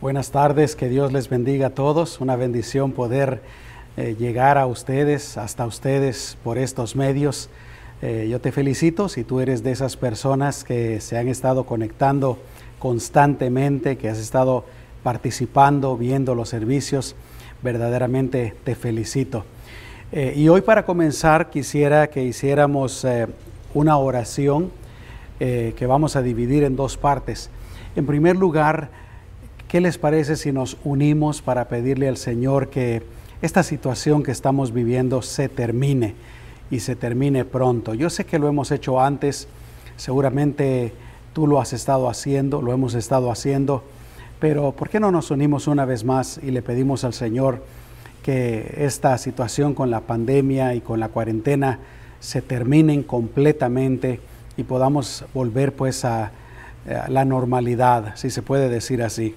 Buenas tardes, que Dios les bendiga a todos. Una bendición poder eh, llegar a ustedes, hasta ustedes por estos medios. Eh, yo te felicito si tú eres de esas personas que se han estado conectando constantemente, que has estado participando, viendo los servicios. Verdaderamente te felicito. Eh, y hoy para comenzar quisiera que hiciéramos una oración que vamos a dividir en dos partes. En primer lugar, ¿Qué les parece si nos unimos para pedirle al Señor que esta situación que estamos viviendo se termine y se termine pronto? Yo sé que lo hemos hecho antes, seguramente tú lo has estado haciendo, lo hemos estado haciendo, pero ¿por qué no nos unimos una vez más y le pedimos al Señor que esta situación con la pandemia y con la cuarentena se terminen completamente y podamos volver pues a, a la normalidad, si se puede decir así?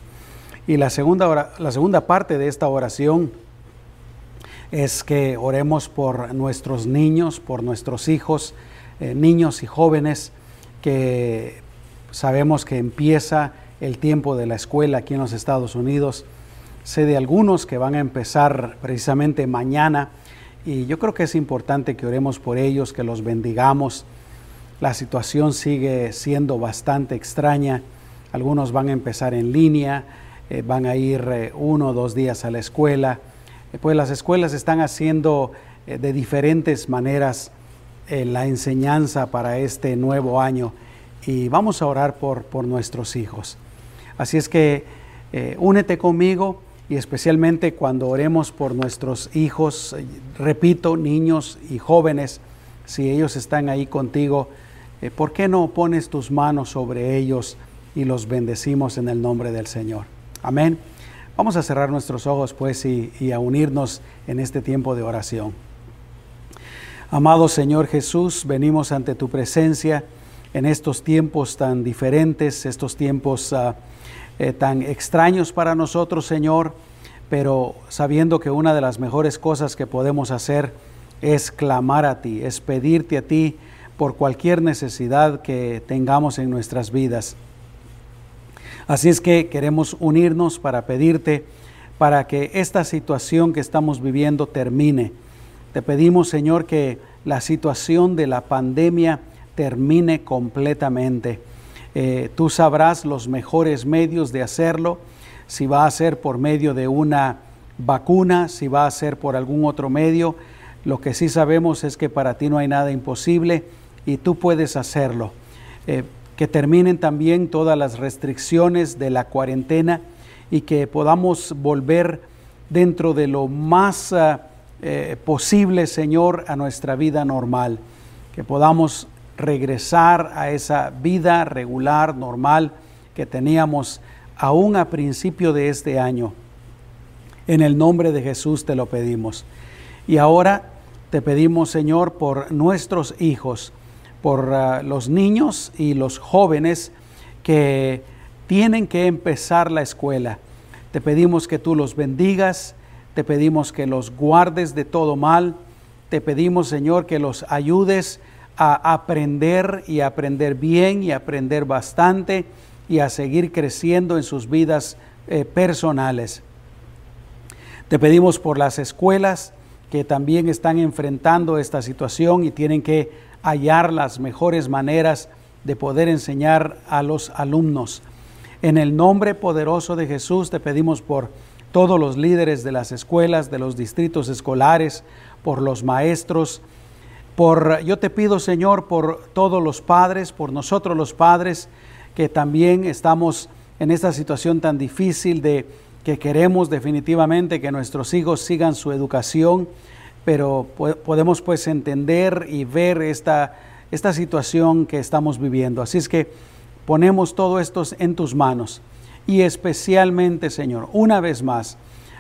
Y la segunda, la segunda parte de esta oración es que oremos por nuestros niños, por nuestros hijos, eh, niños y jóvenes, que sabemos que empieza el tiempo de la escuela aquí en los Estados Unidos. Sé de algunos que van a empezar precisamente mañana y yo creo que es importante que oremos por ellos, que los bendigamos. La situación sigue siendo bastante extraña. Algunos van a empezar en línea, eh, van a ir eh, uno o dos días a la escuela. Eh, pues las escuelas están haciendo de diferentes maneras la enseñanza para este nuevo año y vamos a orar por, por nuestros hijos. Así es que únete conmigo y especialmente cuando oremos por nuestros hijos, repito, niños y jóvenes, si ellos están ahí contigo, ¿por qué no pones tus manos sobre ellos y los bendecimos en el nombre del Señor? Amén. Vamos a cerrar nuestros ojos pues y, a unirnos en este tiempo de oración. Amado Señor Jesús, venimos ante tu presencia en estos tiempos tan diferentes, estos tiempos ah, eh, tan extraños para nosotros, Señor, pero sabiendo que una de las mejores cosas que podemos hacer es clamar a ti, es pedirte a ti por cualquier necesidad que tengamos en nuestras vidas. Así es que queremos unirnos para pedirte para que esta situación que estamos viviendo termine. Te pedimos, Señor, que la situación de la pandemia termine completamente. Eh, tú sabrás los mejores medios de hacerlo, si va a ser por medio de una vacuna, si va a ser por algún otro medio. Lo que sí sabemos es que para ti no hay nada imposible y tú puedes hacerlo. Eh, que terminen también todas las restricciones de la cuarentena y que podamos volver dentro de lo más ah, eh, posible, Señor, a nuestra vida normal, que podamos regresar a esa vida regular, normal que teníamos aún a principio de este año. En el nombre de Jesús te lo pedimos. Y ahora te pedimos, Señor, por nuestros hijos, por ah, los niños y los jóvenes que tienen que empezar la escuela. Te pedimos que tú los bendigas, te pedimos que los guardes de todo mal, te pedimos Señor que los ayudes a aprender y aprender bien y aprender bastante y a seguir creciendo en sus vidas eh, personales. Te pedimos por las escuelas que también están enfrentando esta situación y tienen que hallar las mejores maneras de poder enseñar a los alumnos. En el nombre poderoso de Jesús te pedimos por todos los líderes de las escuelas, de los distritos escolares, por los maestros, por yo te pido, Señor, por todos los padres, por nosotros los padres que también estamos en esta situación tan difícil de que queremos definitivamente que nuestros hijos sigan su educación pero podemos pues entender y ver esta, esta situación que estamos viviendo. Así es que ponemos todo esto en tus manos y especialmente, Señor, una vez más,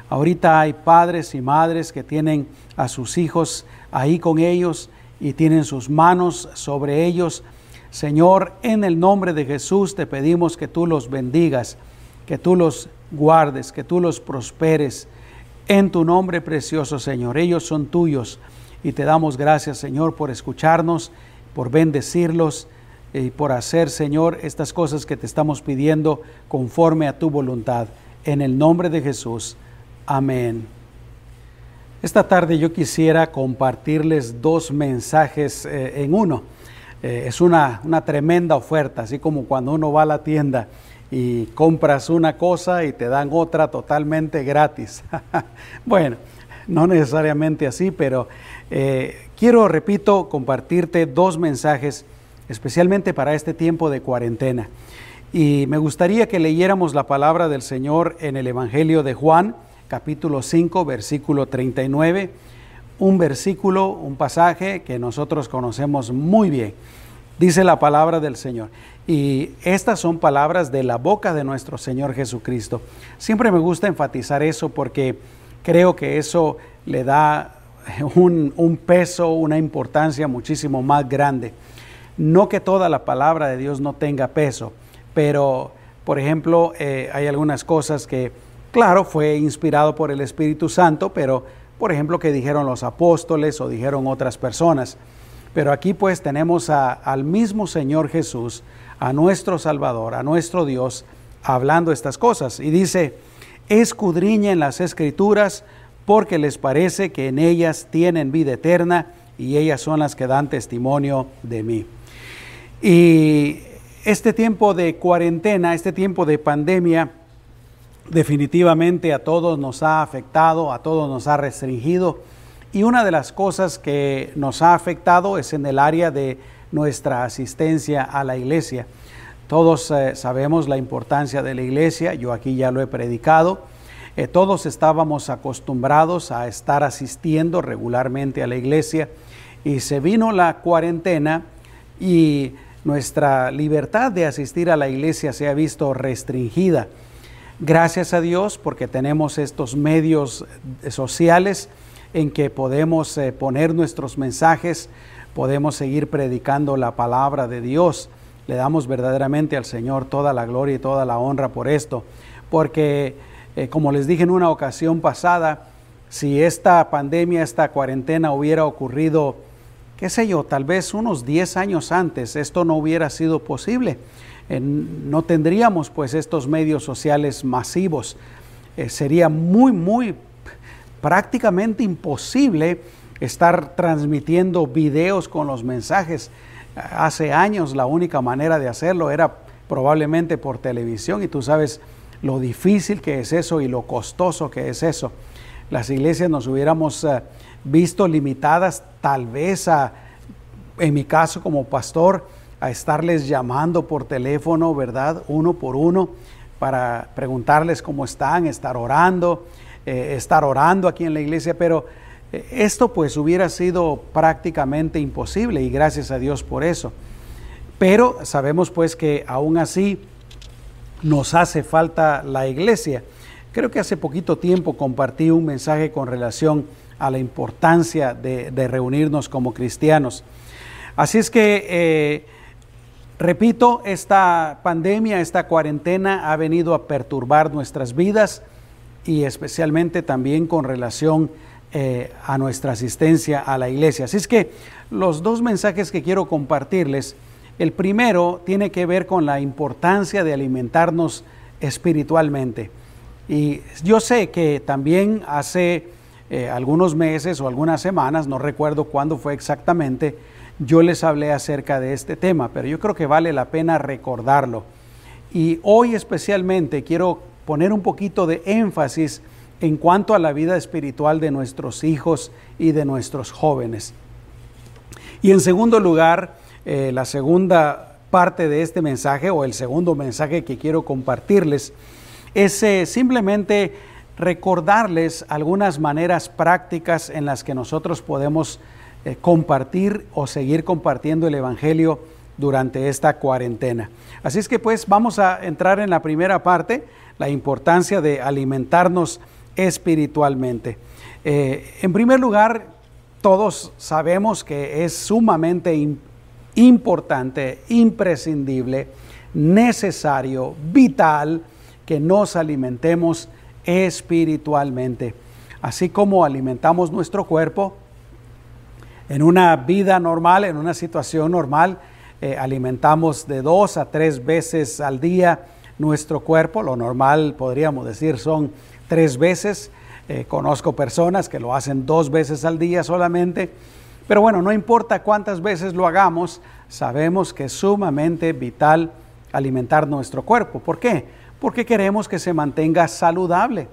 ahorita hay padres y madres que tienen a sus hijos ahí con ellos y tienen sus manos sobre ellos. Señor, en el nombre de Jesús te pedimos que tú los bendigas, que tú los guardes, que tú los prosperes en tu nombre precioso, Señor. Ellos son tuyos y te damos gracias, Señor, por escucharnos, por bendecirlos y por hacer, Señor, estas cosas que te estamos pidiendo conforme a tu voluntad. en el nombre de Jesús. Amén. Esta tarde yo quisiera compartirles dos mensajes eh, en uno. Eh, es una, una tremenda oferta, así como cuando uno va a la tienda y compras una cosa y te dan otra totalmente gratis. bueno, no necesariamente así, pero eh, quiero, repito, compartirte dos mensajes especialmente para este tiempo de cuarentena. Y me gustaría que leyéramos la palabra del Señor en el Evangelio de Juan, capítulo 5, versículo 39, un versículo, un pasaje que nosotros conocemos muy bien. Dice la palabra del Señor. Y estas son palabras de la boca de nuestro Señor Jesucristo. Siempre me gusta enfatizar eso porque creo que eso le da un, peso, una importancia muchísimo más grande. No que toda la palabra de Dios no tenga peso, pero, por ejemplo, eh, hay algunas cosas que, claro, fue inspirado por el Espíritu Santo, pero, por ejemplo, que dijeron los apóstoles o dijeron otras personas. Pero aquí pues tenemos al mismo Señor Jesús, a nuestro Salvador, a nuestro Dios, hablando estas cosas. Y dice, escudriñen las escrituras porque les parece que en ellas tienen vida eterna y ellas son las que dan testimonio de mí. Y este tiempo de cuarentena, este tiempo de pandemia, definitivamente a todos nos ha afectado, a todos nos ha restringido. Y una de las cosas que nos ha afectado es en el área de nuestra asistencia a la iglesia. Todos eh, sabemos la importancia de la iglesia, yo aquí ya lo he predicado. Eh, todos estábamos acostumbrados a estar asistiendo regularmente a la iglesia y se vino la cuarentena y nuestra libertad de asistir a la iglesia se ha visto restringida. Gracias a Dios porque tenemos estos medios sociales en que podemos eh, poner nuestros mensajes, podemos seguir predicando la palabra de Dios. Le damos verdaderamente al Señor toda la gloria y toda la honra por esto, porque eh, como les dije en una ocasión pasada, si esta pandemia, esta cuarentena hubiera ocurrido qué sé yo, tal vez unos 10 años antes esto no hubiera sido posible. no tendríamos pues estos medios sociales masivos. Eh, sería muy, muy prácticamente imposible estar transmitiendo videos con los mensajes. Hace años la única manera de hacerlo era probablemente por televisión y tú sabes lo difícil que es eso y lo costoso que es eso. Las iglesias nos hubiéramos eh, visto limitadas tal vez a, en mi caso como pastor, a estarles llamando por teléfono, ¿verdad? Uno por uno, para preguntarles cómo están, estar orando, eh, estar orando aquí en la iglesia, pero esto pues hubiera sido prácticamente imposible y gracias a Dios por eso. Pero sabemos pues que aún así nos hace falta la iglesia. Creo que hace poquito tiempo compartí un mensaje con relación a la importancia de, reunirnos como cristianos. Así es que, eh, repito, esta pandemia, esta cuarentena ha venido a perturbar nuestras vidas y especialmente también con relación eh, a nuestra asistencia a la iglesia. Así es que los dos mensajes que quiero compartirles, el primero tiene que ver con la importancia de alimentarnos espiritualmente. Y yo sé que también hace eh, algunos meses o algunas semanas, no recuerdo cuándo fue exactamente, yo les hablé acerca de este tema, pero yo creo que vale la pena recordarlo. Y hoy especialmente quiero poner un poquito de énfasis en cuanto a la vida espiritual de nuestros hijos y de nuestros jóvenes. Y en segundo lugar, eh, la segunda parte de este mensaje o el segundo mensaje que quiero compartirles es eh, simplemente recordarles algunas maneras prácticas en las que nosotros podemos eh, compartir o seguir compartiendo el Evangelio durante esta cuarentena. Así es que pues vamos a entrar en la primera parte, la importancia de alimentarnos espiritualmente. Eh, en primer lugar, todos sabemos que es sumamente importante, imprescindible, necesario, vital que nos alimentemos espiritualmente. Así como alimentamos nuestro cuerpo en una vida normal, en una situación normal, eh, alimentamos de dos a tres veces al día nuestro cuerpo. Lo normal, podríamos decir, son tres veces. Eh, conozco personas que lo hacen dos veces al día solamente. Pero bueno, no importa cuántas veces lo hagamos, sabemos que es sumamente vital alimentar nuestro cuerpo. ¿Por qué? Porque queremos que se mantenga saludable.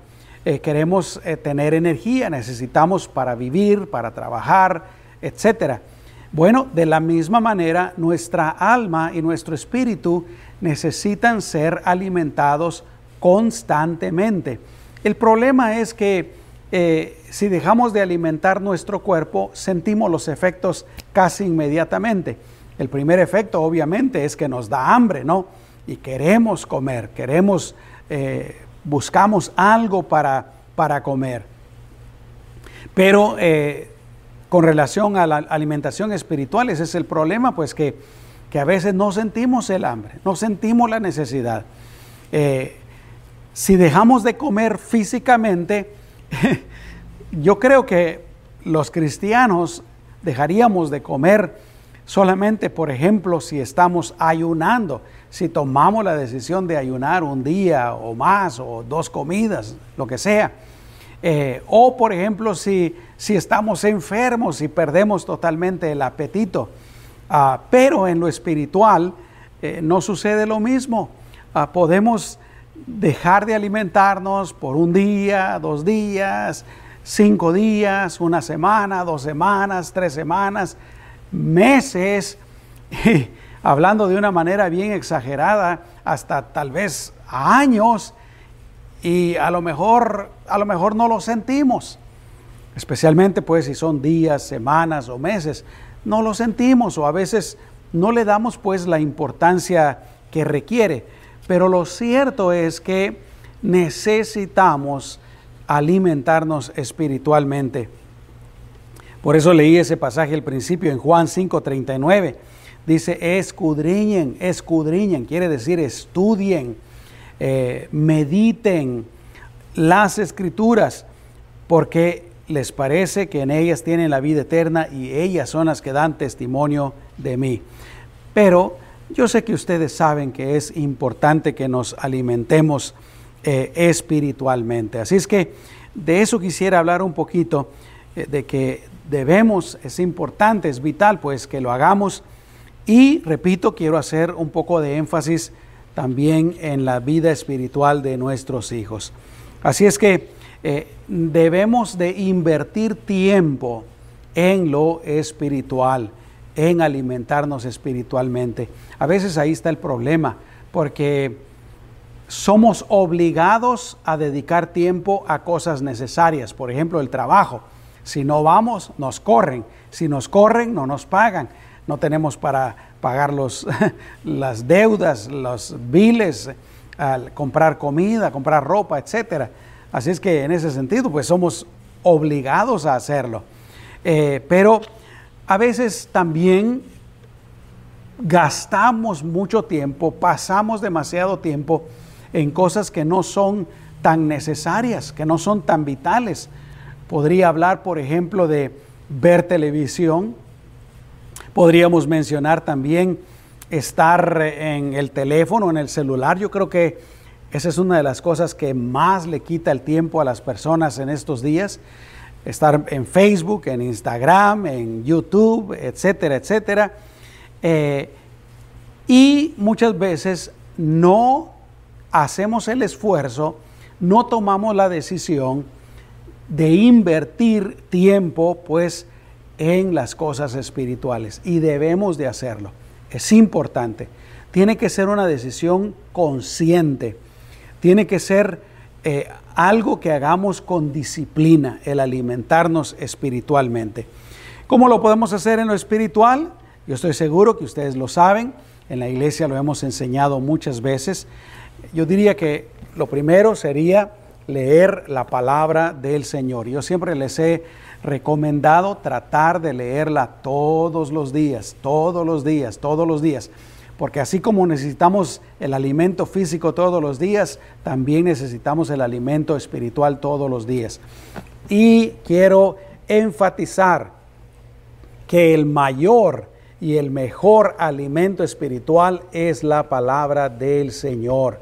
Eh, queremos eh, tener energía, necesitamos para vivir, para trabajar, etc. Bueno, de la misma manera, nuestra alma y nuestro espíritu necesitan ser alimentados constantemente. El problema es que eh, si dejamos de alimentar nuestro cuerpo, sentimos los efectos casi inmediatamente. El primer efecto, obviamente, es que nos da hambre, ¿no? Y queremos comer, queremos, eh, buscamos algo para, para comer. Pero eh, con relación a la alimentación espiritual, ese es el problema, pues que, que a veces no sentimos el hambre, no sentimos la necesidad. Si dejamos de comer físicamente, yo creo que los cristianos dejaríamos de comer solamente, por ejemplo, si estamos ayunando, si tomamos la decisión de ayunar un día o más o dos comidas, lo que sea. Eh, o, por ejemplo, si, si estamos enfermos y perdemos totalmente el apetito. Ah, pero en lo espiritual eh, no sucede lo mismo. Ah, podemos dejar de alimentarnos por un día, dos días, cinco días, una semana, dos semanas, tres semanas, meses, hablando de una manera bien exagerada, hasta tal vez años, y a lo mejor, a lo mejor no lo sentimos, especialmente pues si son días, semanas o meses, no lo sentimos o a veces no le damos pues la importancia que requiere. Pero lo cierto es que necesitamos alimentarnos espiritualmente. Por eso leí ese pasaje al principio en Juan 5:39. Dice, escudriñen, escudriñen, quiere decir estudien, eh, mediten las escrituras, porque les parece que en ellas tienen la vida eterna y ellas son las que dan testimonio de mí. Pero yo sé que ustedes saben que es importante que nos alimentemos eh, espiritualmente. Así es que de eso quisiera hablar un poquito, eh, de que debemos, es importante, es vital, pues que lo hagamos. Y repito, quiero hacer un poco de énfasis también en la vida espiritual de nuestros hijos. Así es que eh, debemos de invertir tiempo en lo espiritual en alimentarnos espiritualmente. A veces ahí está el problema, porque somos obligados a dedicar tiempo a cosas necesarias, por ejemplo, el trabajo. Si no vamos, nos corren. Si nos corren, no nos pagan. No tenemos para pagar los, las deudas, los biles, comprar comida, comprar ropa, etc. Así es que en ese sentido, pues somos obligados a hacerlo. Eh, pero a veces también gastamos mucho tiempo, pasamos demasiado tiempo en cosas que no son tan necesarias, que no son tan vitales. Podría hablar, por ejemplo, de ver televisión. Podríamos mencionar también estar en el teléfono, en el celular. Yo creo que esa es una de las cosas que más le quita el tiempo a las personas en estos días estar en Facebook, en Instagram, en YouTube, etcétera, etcétera. Eh, y muchas veces no hacemos el esfuerzo, no tomamos la decisión de invertir tiempo pues en las cosas espirituales y debemos de hacerlo. Es importante. Tiene que ser una decisión consciente. Tiene que ser eh, algo que hagamos con disciplina, el alimentarnos espiritualmente. ¿Cómo lo podemos hacer en lo espiritual? Yo estoy seguro que ustedes lo saben, en la iglesia lo hemos enseñado muchas veces. Yo diría que lo primero sería leer la palabra del Señor. Yo siempre les he recomendado tratar de leerla todos los días, todos los días, todos los días porque así como necesitamos el alimento físico todos los días, también necesitamos el alimento espiritual todos los días. Y quiero enfatizar que el mayor y el mejor alimento espiritual es la palabra del Señor.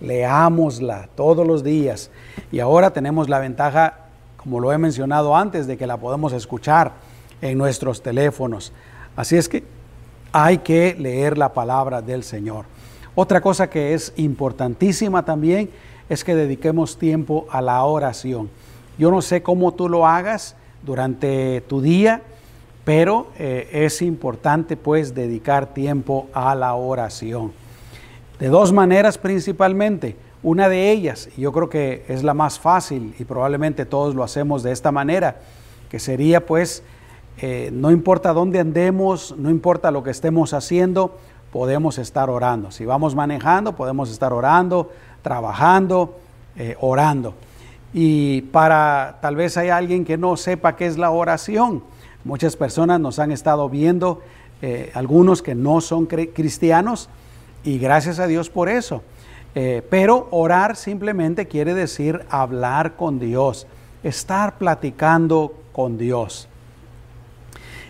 leámosla todos los días. Y ahora tenemos la ventaja, como lo he mencionado antes, de que la podemos escuchar en nuestros teléfonos. Así es que hay que leer la palabra del Señor. Otra cosa que es importantísima también es que dediquemos tiempo a la oración. Yo no sé cómo tú lo hagas durante tu día, pero eh, es importante pues dedicar tiempo a la oración. De dos maneras principalmente. Una de ellas, y yo creo que es la más fácil y probablemente todos lo hacemos de esta manera, que sería pues, eh, no importa dónde andemos, no importa lo que estemos haciendo, podemos estar orando. Si vamos manejando, podemos estar orando, trabajando, eh, orando. Y para tal vez hay alguien que no sepa qué es la oración. Muchas personas nos han estado viendo, eh, algunos que no son cristianos, y gracias a Dios por eso. Pero orar simplemente quiere decir hablar con Dios, estar platicando con Dios.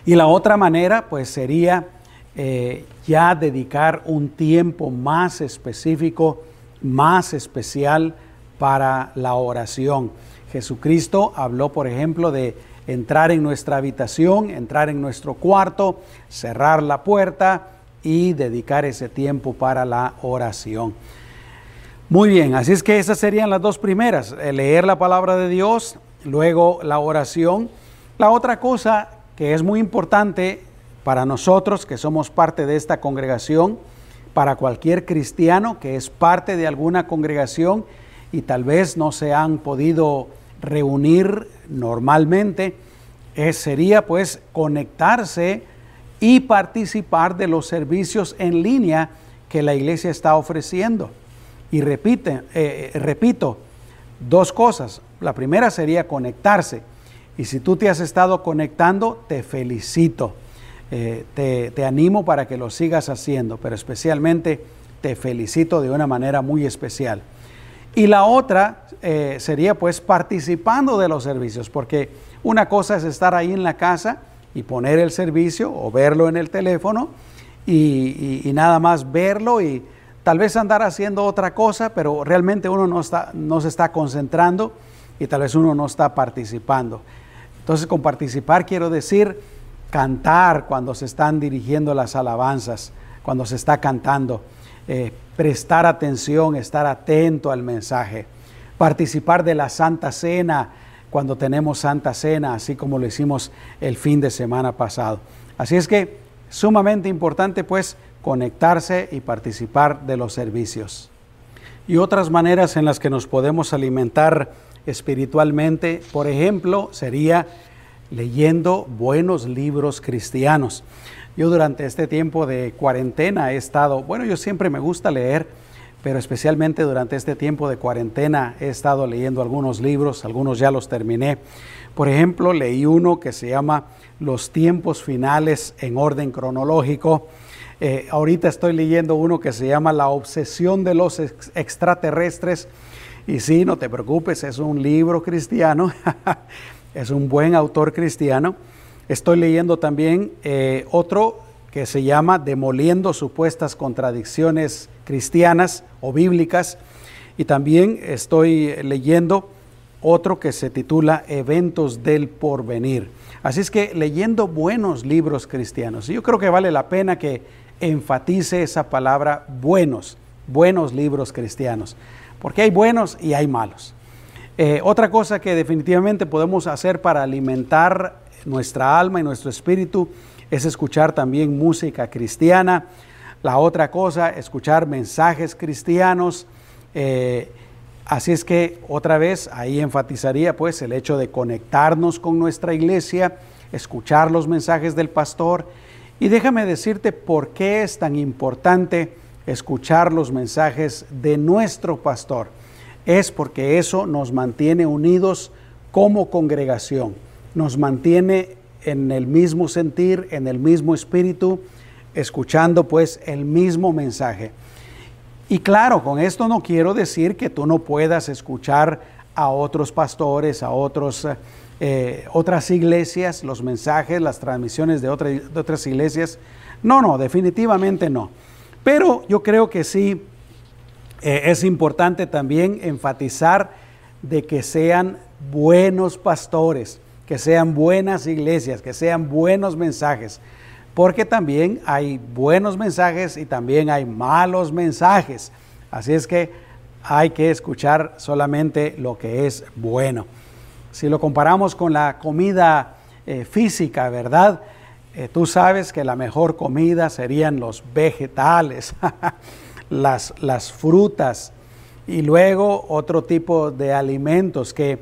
Y la otra manera pues sería eh, ya dedicar un tiempo más específico, más especial para la oración. Jesucristo habló, por ejemplo, de entrar en nuestra habitación, entrar en nuestro cuarto, cerrar la puerta y dedicar ese tiempo para la oración. Muy bien, así es que esas serían las dos primeras, leer la palabra de Dios, luego la oración. La otra cosa que es muy importante para nosotros que somos parte de esta congregación, para cualquier cristiano que es parte de alguna congregación y tal vez no se han podido reunir normalmente, es, sería pues conectarse y participar de los servicios en línea que la iglesia está ofreciendo. Y repite, eh, repito, dos cosas. La primera sería conectarse. Y si tú te has estado conectando, te felicito. Eh, te, animo para que lo sigas haciendo, pero especialmente te felicito de una manera muy especial. Y la otra eh, sería pues participando de los servicios, porque una cosa es estar ahí en la casa y poner el servicio o verlo en el teléfono y nada más verlo y tal vez andar haciendo otra cosa, pero realmente uno no, está, no se está concentrando y tal vez uno no está participando. Entonces con participar quiero decir cantar cuando se están dirigiendo las alabanzas, cuando se está cantando, eh, prestar atención, estar atento al mensaje, participar de la Santa Cena cuando tenemos Santa Cena, así como lo hicimos el fin de semana pasado. Así es que sumamente importante pues conectarse y participar de los servicios. Y otras maneras en las que nos podemos alimentar espiritualmente, por ejemplo, sería leyendo buenos libros cristianos. Yo durante este tiempo de cuarentena he estado, bueno, yo siempre me gusta leer, pero especialmente durante este tiempo de cuarentena he estado leyendo algunos libros, algunos ya los terminé. Por ejemplo, leí uno que se llama Los tiempos finales en orden cronológico eh, ahorita estoy leyendo uno que se llama La obsesión de los extraterrestres. Y sí, no te preocupes, es un libro cristiano, es un buen autor cristiano. Estoy leyendo también eh, otro que se llama Demoliendo supuestas contradicciones cristianas o bíblicas. Y también estoy leyendo otro que se titula Eventos del Porvenir. Así es que leyendo buenos libros cristianos. Yo creo que vale la pena que enfatice esa palabra buenos, buenos libros cristianos, porque hay buenos y hay malos. Eh, otra cosa que definitivamente podemos hacer para alimentar nuestra alma y nuestro espíritu es escuchar también música cristiana. La otra cosa, escuchar mensajes cristianos. Eh, así es que otra vez ahí enfatizaría pues el hecho de conectarnos con nuestra iglesia, escuchar los mensajes del pastor y déjame decirte por qué es tan importante escuchar los mensajes de nuestro pastor. Es porque eso nos mantiene unidos como congregación, nos mantiene en el mismo sentir, en el mismo espíritu, escuchando pues el mismo mensaje. Y claro, con esto no quiero decir que tú no puedas escuchar a otros pastores, a otros eh, otras iglesias, los mensajes, las transmisiones de, de otras iglesias. No, no, definitivamente no. Pero yo creo que sí Eh, es importante también enfatizar de que sean buenos pastores, que sean buenas iglesias, que sean buenos mensajes, porque también hay buenos mensajes y también hay malos mensajes. Así es que hay que escuchar solamente lo que es bueno. Si lo comparamos con la comida eh, física, ¿verdad? Eh, tú sabes que la mejor comida serían los vegetales, las, las frutas y luego otro tipo de alimentos que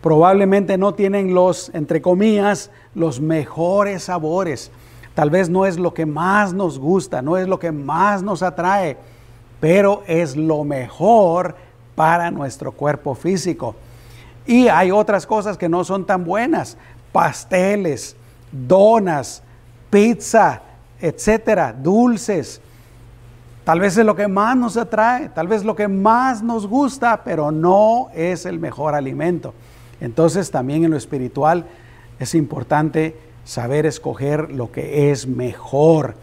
probablemente no tienen los, entre comillas, los mejores sabores. Tal vez no es lo que más nos gusta, no es lo que más nos atrae, pero es lo mejor para nuestro cuerpo físico. Y hay otras cosas que no son tan buenas, pasteles, donas, pizza, etcétera, dulces. Tal vez es lo que más nos atrae, tal vez lo que más nos gusta, pero no es el mejor alimento. Entonces también en lo espiritual es importante saber escoger lo que es mejor.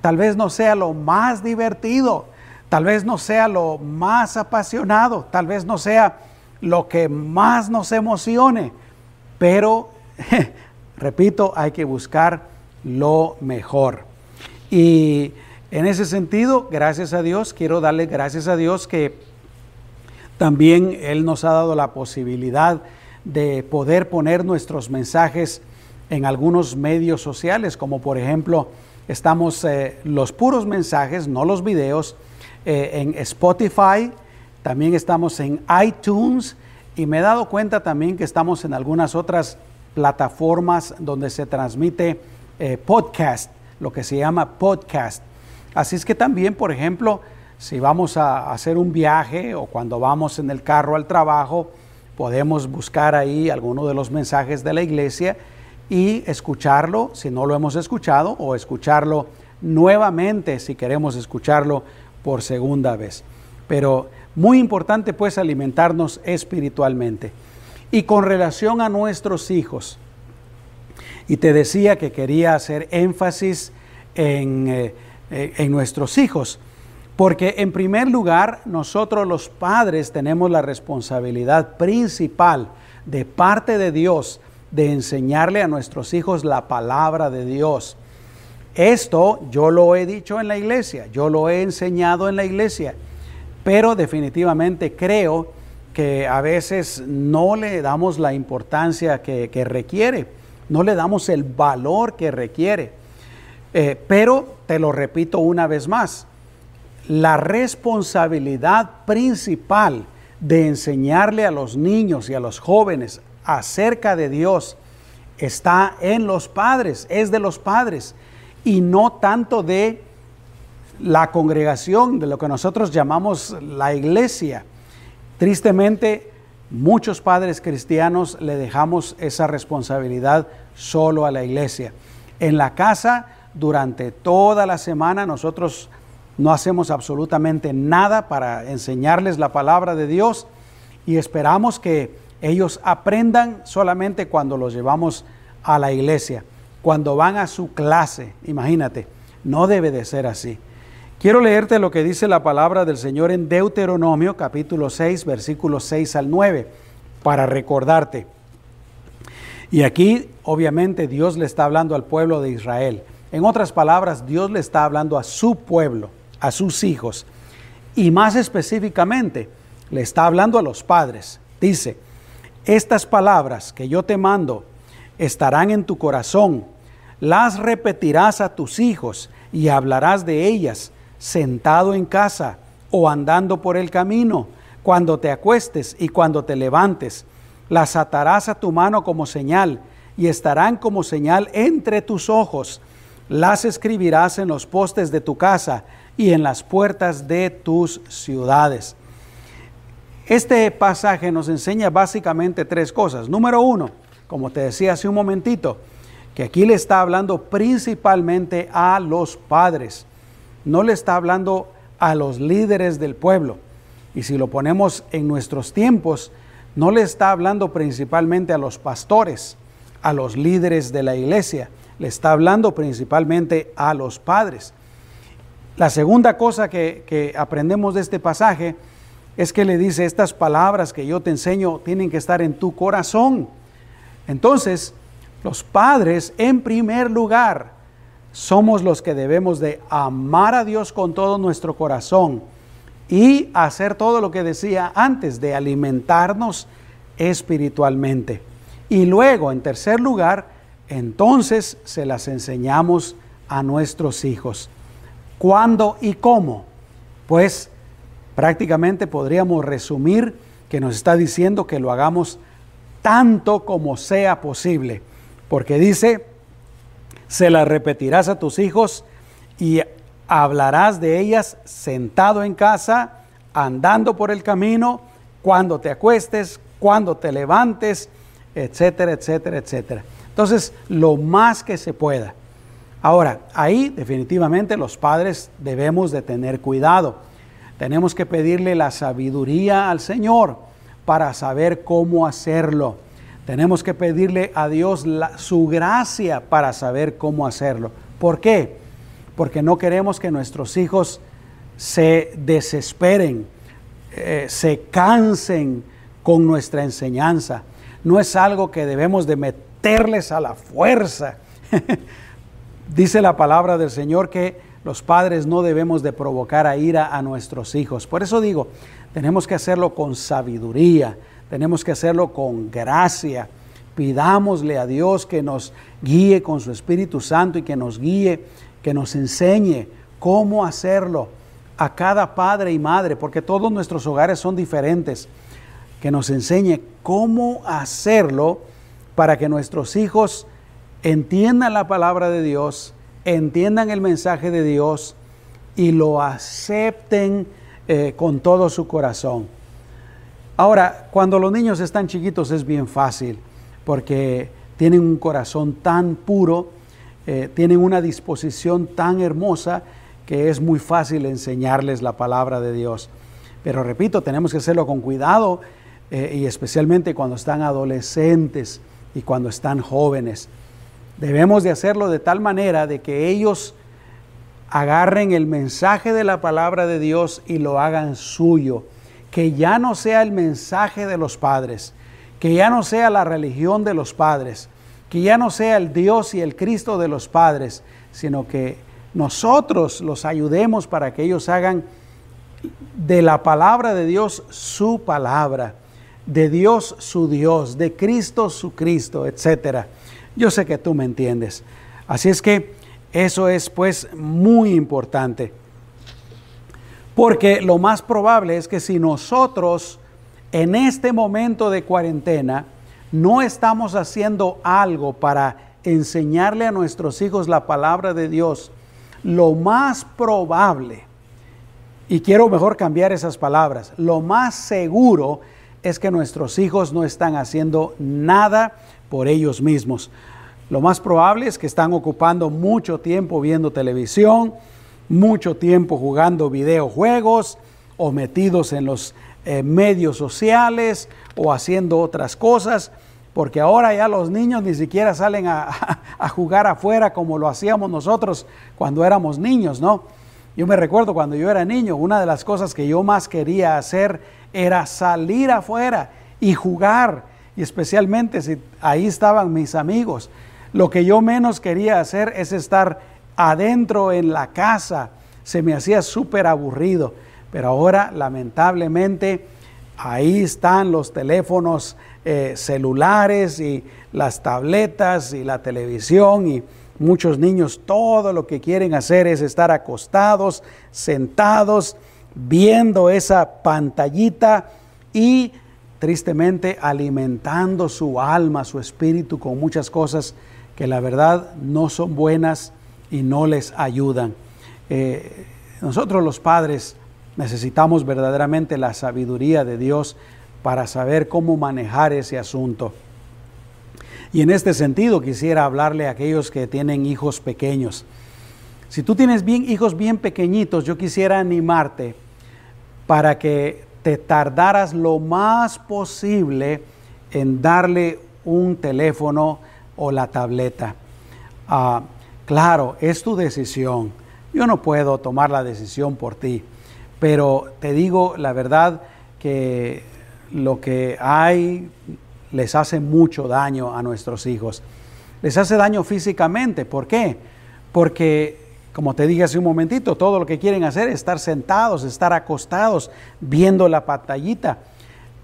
Tal vez no sea lo más divertido, tal vez no sea lo más apasionado, tal vez no sea lo que más nos emocione, pero, repito, hay que buscar lo mejor. Y en ese sentido, gracias a Dios, quiero darle gracias a Dios que también Él nos ha dado la posibilidad de poder poner nuestros mensajes en algunos medios sociales, como por ejemplo, estamos eh, los puros mensajes, no los videos, eh, en Spotify, también estamos en iTunes y me he dado cuenta también que estamos en algunas otras plataformas donde se transmite eh, podcast, lo que se llama podcast. Así es que también, por ejemplo, si vamos a hacer un viaje o cuando vamos en el carro al trabajo, podemos buscar ahí alguno de los mensajes de la iglesia y escucharlo si no lo hemos escuchado o escucharlo nuevamente si queremos escucharlo por segunda vez. Pero muy importante pues alimentarnos espiritualmente. Y con relación a nuestros hijos, y te decía que quería hacer énfasis en, eh, eh, en nuestros hijos, porque en primer lugar nosotros los padres tenemos la responsabilidad principal de parte de Dios de enseñarle a nuestros hijos la palabra de Dios. Esto yo lo he dicho en la iglesia, yo lo he enseñado en la iglesia, pero definitivamente creo que a veces no le damos la importancia que, requiere, no le damos el valor que requiere. Eh, pero te lo repito una vez más, la responsabilidad principal de enseñarle a los niños y a los jóvenes acerca de Dios está en los padres, es de los padres y no tanto de la congregación, de lo que nosotros llamamos la iglesia. Tristemente, muchos padres cristianos le dejamos esa responsabilidad solo a la iglesia. En la casa, durante toda la semana, nosotros no hacemos absolutamente nada para enseñarles la palabra de Dios y esperamos que ellos aprendan solamente cuando los llevamos a la iglesia, cuando van a su clase. Imagínate, no debe de ser así. Quiero leerte lo que dice la palabra del Señor en Deuteronomio capítulo 6, versículos 6 al 9, para recordarte. Y aquí obviamente Dios le está hablando al pueblo de Israel. En otras palabras, Dios le está hablando a su pueblo, a sus hijos. Y más específicamente, le está hablando a los padres. Dice, estas palabras que yo te mando estarán en tu corazón, las repetirás a tus hijos y hablarás de ellas sentado en casa o andando por el camino, cuando te acuestes y cuando te levantes. Las atarás a tu mano como señal y estarán como señal entre tus ojos. Las escribirás en los postes de tu casa y en las puertas de tus ciudades. Este pasaje nos enseña básicamente tres cosas. Número uno, como te decía hace un momentito, que aquí le está hablando principalmente a los padres, no le está hablando a los líderes del pueblo. Y si lo ponemos en nuestros tiempos, no le está hablando principalmente a los pastores, a los líderes de la iglesia, le está hablando principalmente a los padres. La segunda cosa que, que aprendemos de este pasaje es que le dice, estas palabras que yo te enseño tienen que estar en tu corazón. Entonces, los padres, en primer lugar, somos los que debemos de amar a Dios con todo nuestro corazón y hacer todo lo que decía antes, de alimentarnos espiritualmente. Y luego, en tercer lugar, entonces se las enseñamos a nuestros hijos. ¿Cuándo y cómo? Pues prácticamente podríamos resumir que nos está diciendo que lo hagamos tanto como sea posible, porque dice, se las repetirás a tus hijos y hablarás de ellas sentado en casa, andando por el camino, cuando te acuestes, cuando te levantes, etcétera, etcétera, etcétera. Entonces, lo más que se pueda. Ahora, ahí definitivamente los padres debemos de tener cuidado. Tenemos que pedirle la sabiduría al Señor para saber cómo hacerlo. Tenemos que pedirle a Dios su gracia para saber cómo hacerlo. ¿Por qué? Porque no queremos que nuestros hijos se desesperen, eh, se cansen con nuestra enseñanza. No es algo que debemos de meterles a la fuerza. Dice la palabra del Señor que los padres no debemos de provocar a ira a nuestros hijos. Por eso digo, tenemos que hacerlo con sabiduría, tenemos que hacerlo con gracia. Pidámosle a Dios que nos guíe con su Espíritu Santo y que nos guíe, que nos enseñe cómo hacerlo a cada padre y madre, porque todos nuestros hogares son diferentes. Que nos enseñe cómo hacerlo para que nuestros hijos entiendan la palabra de Dios, entiendan el mensaje de Dios y lo acepten eh, con todo su corazón. Ahora, cuando los niños están chiquitos es bien fácil porque tienen un corazón tan puro, eh, tienen una disposición tan hermosa que es muy fácil enseñarles la palabra de Dios. Pero repito, tenemos que hacerlo con cuidado eh, y especialmente cuando están adolescentes y cuando están jóvenes. Debemos de hacerlo de tal manera de que ellos agarren el mensaje de la palabra de Dios y lo hagan suyo. Que ya no sea el mensaje de los padres, que ya no sea la religión de los padres, que ya no sea el Dios y el Cristo de los padres, sino que nosotros los ayudemos para que ellos hagan de la palabra de Dios su palabra, de Dios su Dios, de Cristo su Cristo, etc. Yo sé que tú me entiendes. Así es que eso es pues muy importante. Porque lo más probable es que si nosotros en este momento de cuarentena no estamos haciendo algo para enseñarle a nuestros hijos la palabra de Dios, lo más probable, y quiero mejor cambiar esas palabras, lo más seguro es que nuestros hijos no están haciendo nada por ellos mismos. Lo más probable es que están ocupando mucho tiempo viendo televisión, mucho tiempo jugando videojuegos o metidos en los eh, medios sociales o haciendo otras cosas, porque ahora ya los niños ni siquiera salen a, a jugar afuera como lo hacíamos nosotros cuando éramos niños, ¿no? Yo me recuerdo cuando yo era niño, una de las cosas que yo más quería hacer era salir afuera y jugar, y especialmente si ahí estaban mis amigos. Lo que yo menos quería hacer es estar adentro en la casa. Se me hacía súper aburrido. Pero ahora, lamentablemente, ahí están los teléfonos eh, celulares y las tabletas y la televisión y muchos niños todo lo que quieren hacer es estar acostados, sentados, viendo esa pantallita y tristemente alimentando su alma, su espíritu con muchas cosas que la verdad no son buenas y no les ayudan. Eh, nosotros los padres necesitamos verdaderamente la sabiduría de Dios para saber cómo manejar ese asunto. Y en este sentido quisiera hablarle a aquellos que tienen hijos pequeños. Si tú tienes bien, hijos bien pequeñitos, yo quisiera animarte para que te tardaras lo más posible en darle un teléfono o la tableta. Ah, claro, es tu decisión. Yo no puedo tomar la decisión por ti, pero te digo la verdad que lo que hay les hace mucho daño a nuestros hijos. Les hace daño físicamente. ¿Por qué? Porque, como te dije hace un momentito, todo lo que quieren hacer es estar sentados, estar acostados, viendo la pantallita.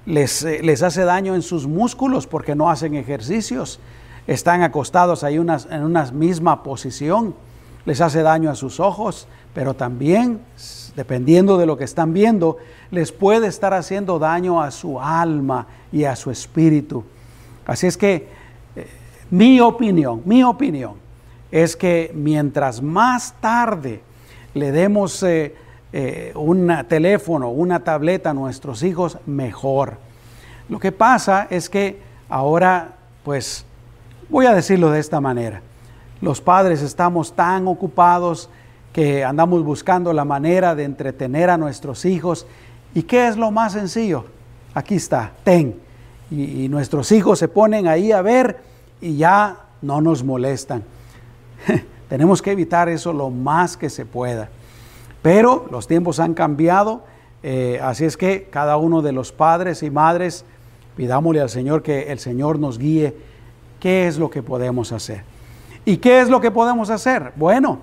Les, eh, les hace daño en sus músculos porque no hacen ejercicios. Están acostados ahí en una misma posición. Les hace daño a sus ojos, pero también, dependiendo de lo que están viendo, les puede estar haciendo daño a su alma y a su espíritu. Así es que eh, mi opinión, mi opinión es que mientras más tarde le demos eh, eh, un teléfono, una tableta a nuestros hijos, mejor. Lo que pasa es que ahora, pues, voy a decirlo de esta manera, los padres estamos tan ocupados que andamos buscando la manera de entretener a nuestros hijos. ¿Y qué es lo más sencillo? Aquí está, ten. Y, nuestros hijos se ponen ahí a ver y ya no nos molestan. Tenemos que evitar eso lo más que se pueda. Pero los tiempos han cambiado, eh, así es que cada uno de los padres y madres pidámosle al Señor que el Señor nos guíe qué es lo que podemos hacer. ¿Y qué es lo que podemos hacer? Bueno,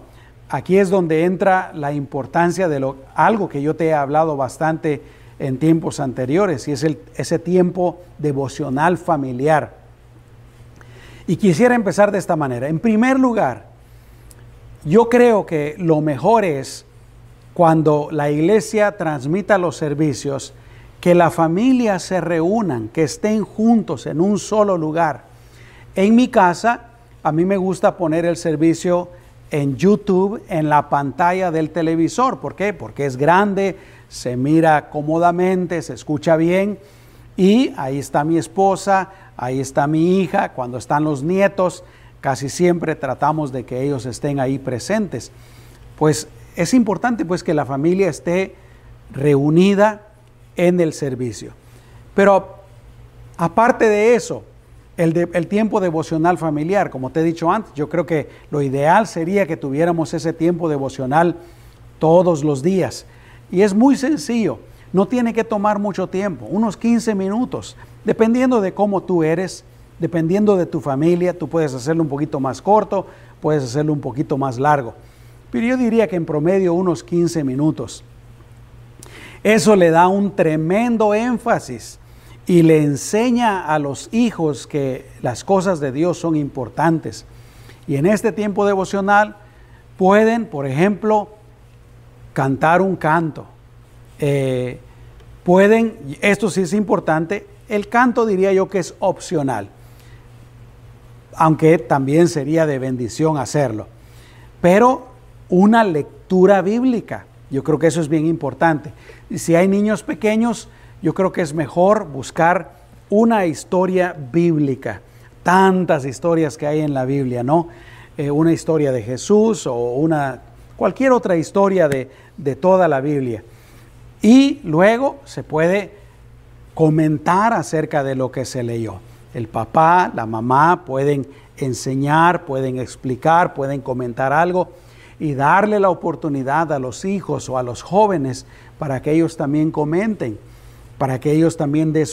aquí es donde entra la importancia de lo, algo que yo te he hablado bastante en tiempos anteriores, y es el, ese tiempo devocional familiar. Y quisiera empezar de esta manera. En primer lugar, yo creo que lo mejor es cuando la iglesia transmita los servicios, que la familia se reúnan, que estén juntos en un solo lugar. En mi casa, a mí me gusta poner el servicio en YouTube, en la pantalla del televisor. ¿Por qué? Porque es grande, se mira cómodamente, se escucha bien y ahí está mi esposa, ahí está mi hija, cuando están los nietos, casi siempre tratamos de que ellos estén ahí presentes. Pues es importante pues que la familia esté reunida en el servicio. Pero aparte de eso, el, tiempo devocional familiar, como te he dicho antes, yo creo que lo ideal sería que tuviéramos ese tiempo devocional todos los días. Y es muy sencillo, no tiene que tomar mucho tiempo, unos 15 minutos, dependiendo de cómo tú eres, dependiendo de tu familia, tú puedes hacerlo un poquito más corto, puedes hacerlo un poquito más largo pero yo diría que en promedio unos 15 minutos. Eso le da un tremendo énfasis y le enseña a los hijos que las cosas de Dios son importantes. Y en este tiempo devocional pueden, por ejemplo, cantar un canto. Eh, pueden, esto sí es importante, el canto diría yo que es opcional, aunque también sería de bendición hacerlo. Pero una lectura bíblica. Yo creo que eso es bien importante. Si hay niños pequeños, yo creo que es mejor buscar una historia bíblica. Tantas historias que hay en la Biblia, ¿no? Eh, una historia de Jesús o una cualquier otra historia de, de toda la Biblia. Y luego se puede comentar acerca de lo que se leyó. El papá, la mamá pueden enseñar, pueden explicar, pueden comentar algo y darle la oportunidad a los hijos o a los jóvenes para que ellos también comenten, para que ellos también den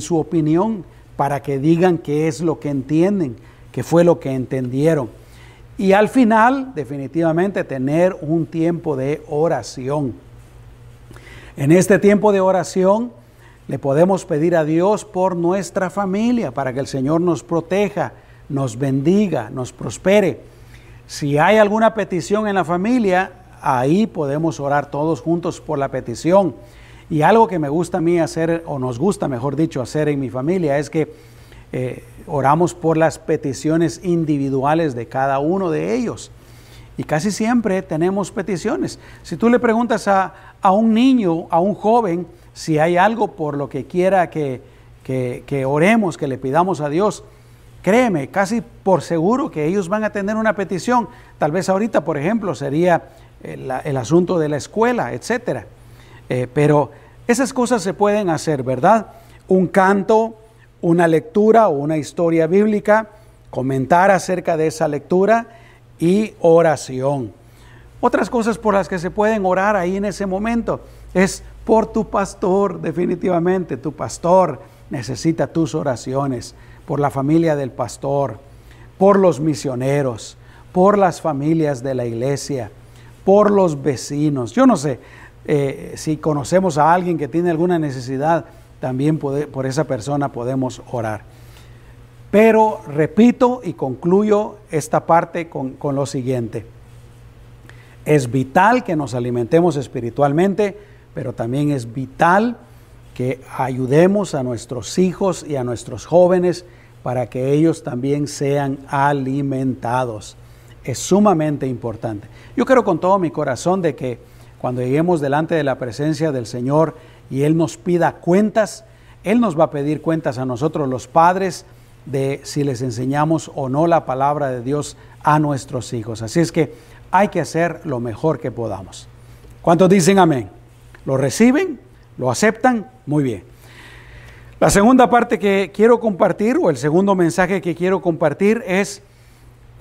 su, opinión, para que digan qué es lo que entienden, qué fue lo que entendieron. Y al final, definitivamente, tener un tiempo de oración. En este tiempo de oración le podemos pedir a Dios por nuestra familia, para que el Señor nos proteja, nos bendiga, nos prospere si hay alguna petición en la familia, ahí podemos orar todos juntos por la petición. Y algo que me gusta a mí hacer, o nos gusta, mejor dicho, hacer en mi familia, es que eh, oramos por las peticiones individuales de cada uno de ellos. Y casi siempre tenemos peticiones. Si tú le preguntas a, un niño, a un joven, si hay algo por lo que quiera que, que oremos, que le pidamos a Dios, Créeme, casi por seguro que ellos van a tener una petición. Tal vez ahorita, por ejemplo, sería el, asunto de la escuela, etcétera. Eh, pero esas cosas se pueden hacer, ¿verdad? Un canto, una lectura o una historia bíblica, comentar acerca de esa lectura y oración. Otras cosas por las que se pueden orar ahí en ese momento es por tu pastor, definitivamente. Tu pastor necesita tus oraciones, por la familia del pastor, por los misioneros, por las familias de la iglesia, por los vecinos. Yo no sé eh, si conocemos a alguien que tiene alguna necesidad, también por esa persona podemos orar. Pero repito y concluyo esta parte con, lo siguiente. Es vital que nos alimentemos espiritualmente, pero también es vital que ayudemos a nuestros hijos y a nuestros jóvenes para que ellos también sean alimentados. Es sumamente importante. Yo creo con todo mi corazón de que cuando lleguemos delante de la presencia del Señor y Él nos pida cuentas, Él nos va a pedir cuentas a nosotros los padres de si les enseñamos o no la palabra de Dios a nuestros hijos. Así es que hay que hacer lo mejor que podamos. ¿Cuántos dicen amén? ¿Lo reciben? ¿Lo aceptan? Muy bien. La segunda parte que quiero compartir, o el segundo mensaje que quiero compartir, es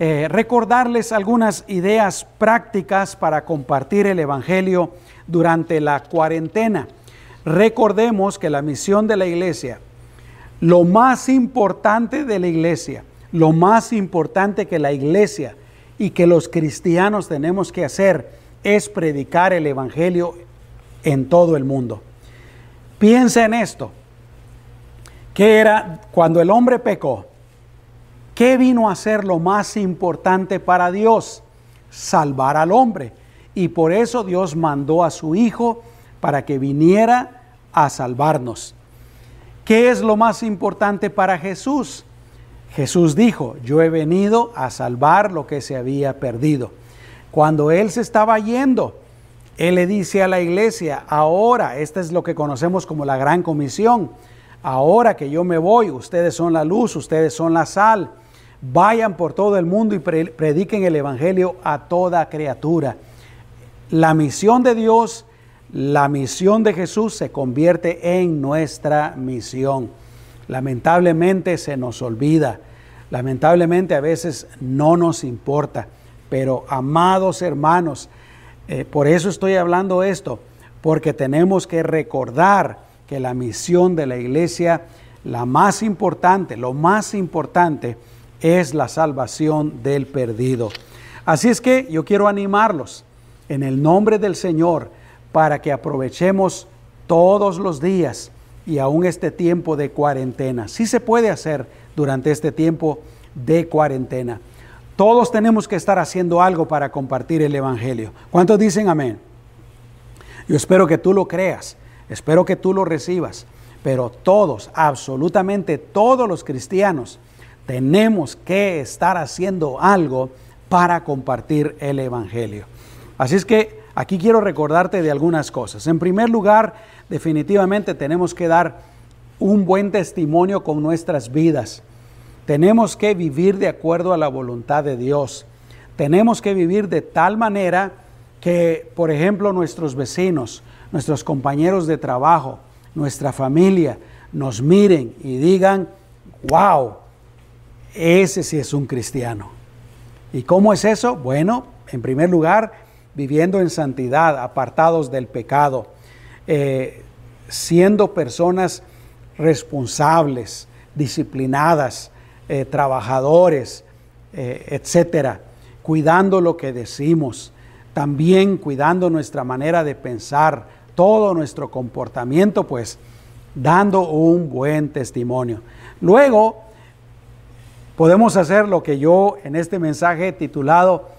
eh, recordarles algunas ideas prácticas para compartir el Evangelio durante la cuarentena. Recordemos que la misión de la iglesia, lo más importante de la iglesia, lo más importante que la iglesia y que los cristianos tenemos que hacer es predicar el Evangelio en todo el mundo. Piensa en esto. ¿Qué era cuando el hombre pecó? ¿Qué vino a ser lo más importante para Dios? Salvar al hombre. Y por eso Dios mandó a su Hijo para que viniera a salvarnos. ¿Qué es lo más importante para Jesús? Jesús dijo, yo he venido a salvar lo que se había perdido. Cuando Él se estaba yendo, Él le dice a la iglesia, ahora, esta es lo que conocemos como la gran comisión, ahora que yo me voy, ustedes son la luz, ustedes son la sal, vayan por todo el mundo y prediquen el Evangelio a toda criatura. La misión de Dios, la misión de Jesús se convierte en nuestra misión. Lamentablemente se nos olvida, lamentablemente a veces no nos importa, pero amados hermanos, eh, por eso estoy hablando esto, porque tenemos que recordar que la misión de la iglesia, la más importante, lo más importante es la salvación del perdido. Así es que yo quiero animarlos en el nombre del Señor para que aprovechemos todos los días y aún este tiempo de cuarentena. Sí se puede hacer durante este tiempo de cuarentena. Todos tenemos que estar haciendo algo para compartir el Evangelio. ¿Cuántos dicen amén? Yo espero que tú lo creas, espero que tú lo recibas, pero todos, absolutamente todos los cristianos, tenemos que estar haciendo algo para compartir el Evangelio. Así es que aquí quiero recordarte de algunas cosas. En primer lugar, definitivamente tenemos que dar un buen testimonio con nuestras vidas. Tenemos que vivir de acuerdo a la voluntad de Dios. Tenemos que vivir de tal manera que, por ejemplo, nuestros vecinos, nuestros compañeros de trabajo, nuestra familia, nos miren y digan, wow, ese sí es un cristiano. ¿Y cómo es eso? Bueno, en primer lugar, viviendo en santidad, apartados del pecado eh, siendo personas responsables, disciplinadas, eh, trabajadores, eh, etcétera, cuidando lo que decimos, también cuidando nuestra manera de pensar, todo nuestro comportamiento, pues dando un buen testimonio. Luego, podemos hacer lo que yo en este mensaje titulado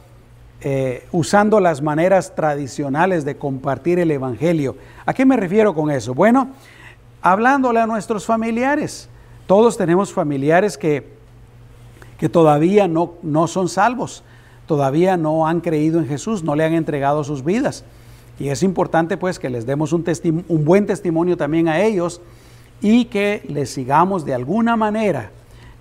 eh, usando las maneras tradicionales de compartir el Evangelio. ¿A qué me refiero con eso? Bueno, hablándole a nuestros familiares. Todos tenemos familiares que, que todavía no, no son salvos, todavía no han creído en Jesús, no le han entregado sus vidas. Y es importante pues que les demos un, un buen testimonio también a ellos y que les sigamos de alguna manera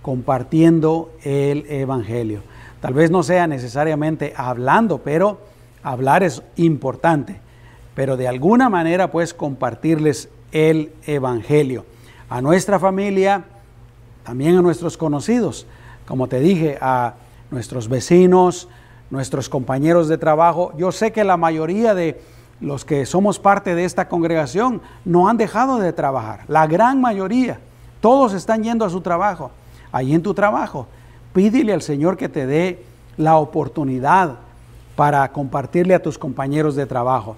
compartiendo el Evangelio. Tal vez no sea necesariamente hablando, pero hablar es importante. Pero de alguna manera pues compartirles el Evangelio. A nuestra familia, también a nuestros conocidos, como te dije, a nuestros vecinos, nuestros compañeros de trabajo. Yo sé que la mayoría de los que somos parte de esta congregación no han dejado de trabajar, la gran mayoría. Todos están yendo a su trabajo. Ahí en tu trabajo, pídele al Señor que te dé la oportunidad para compartirle a tus compañeros de trabajo.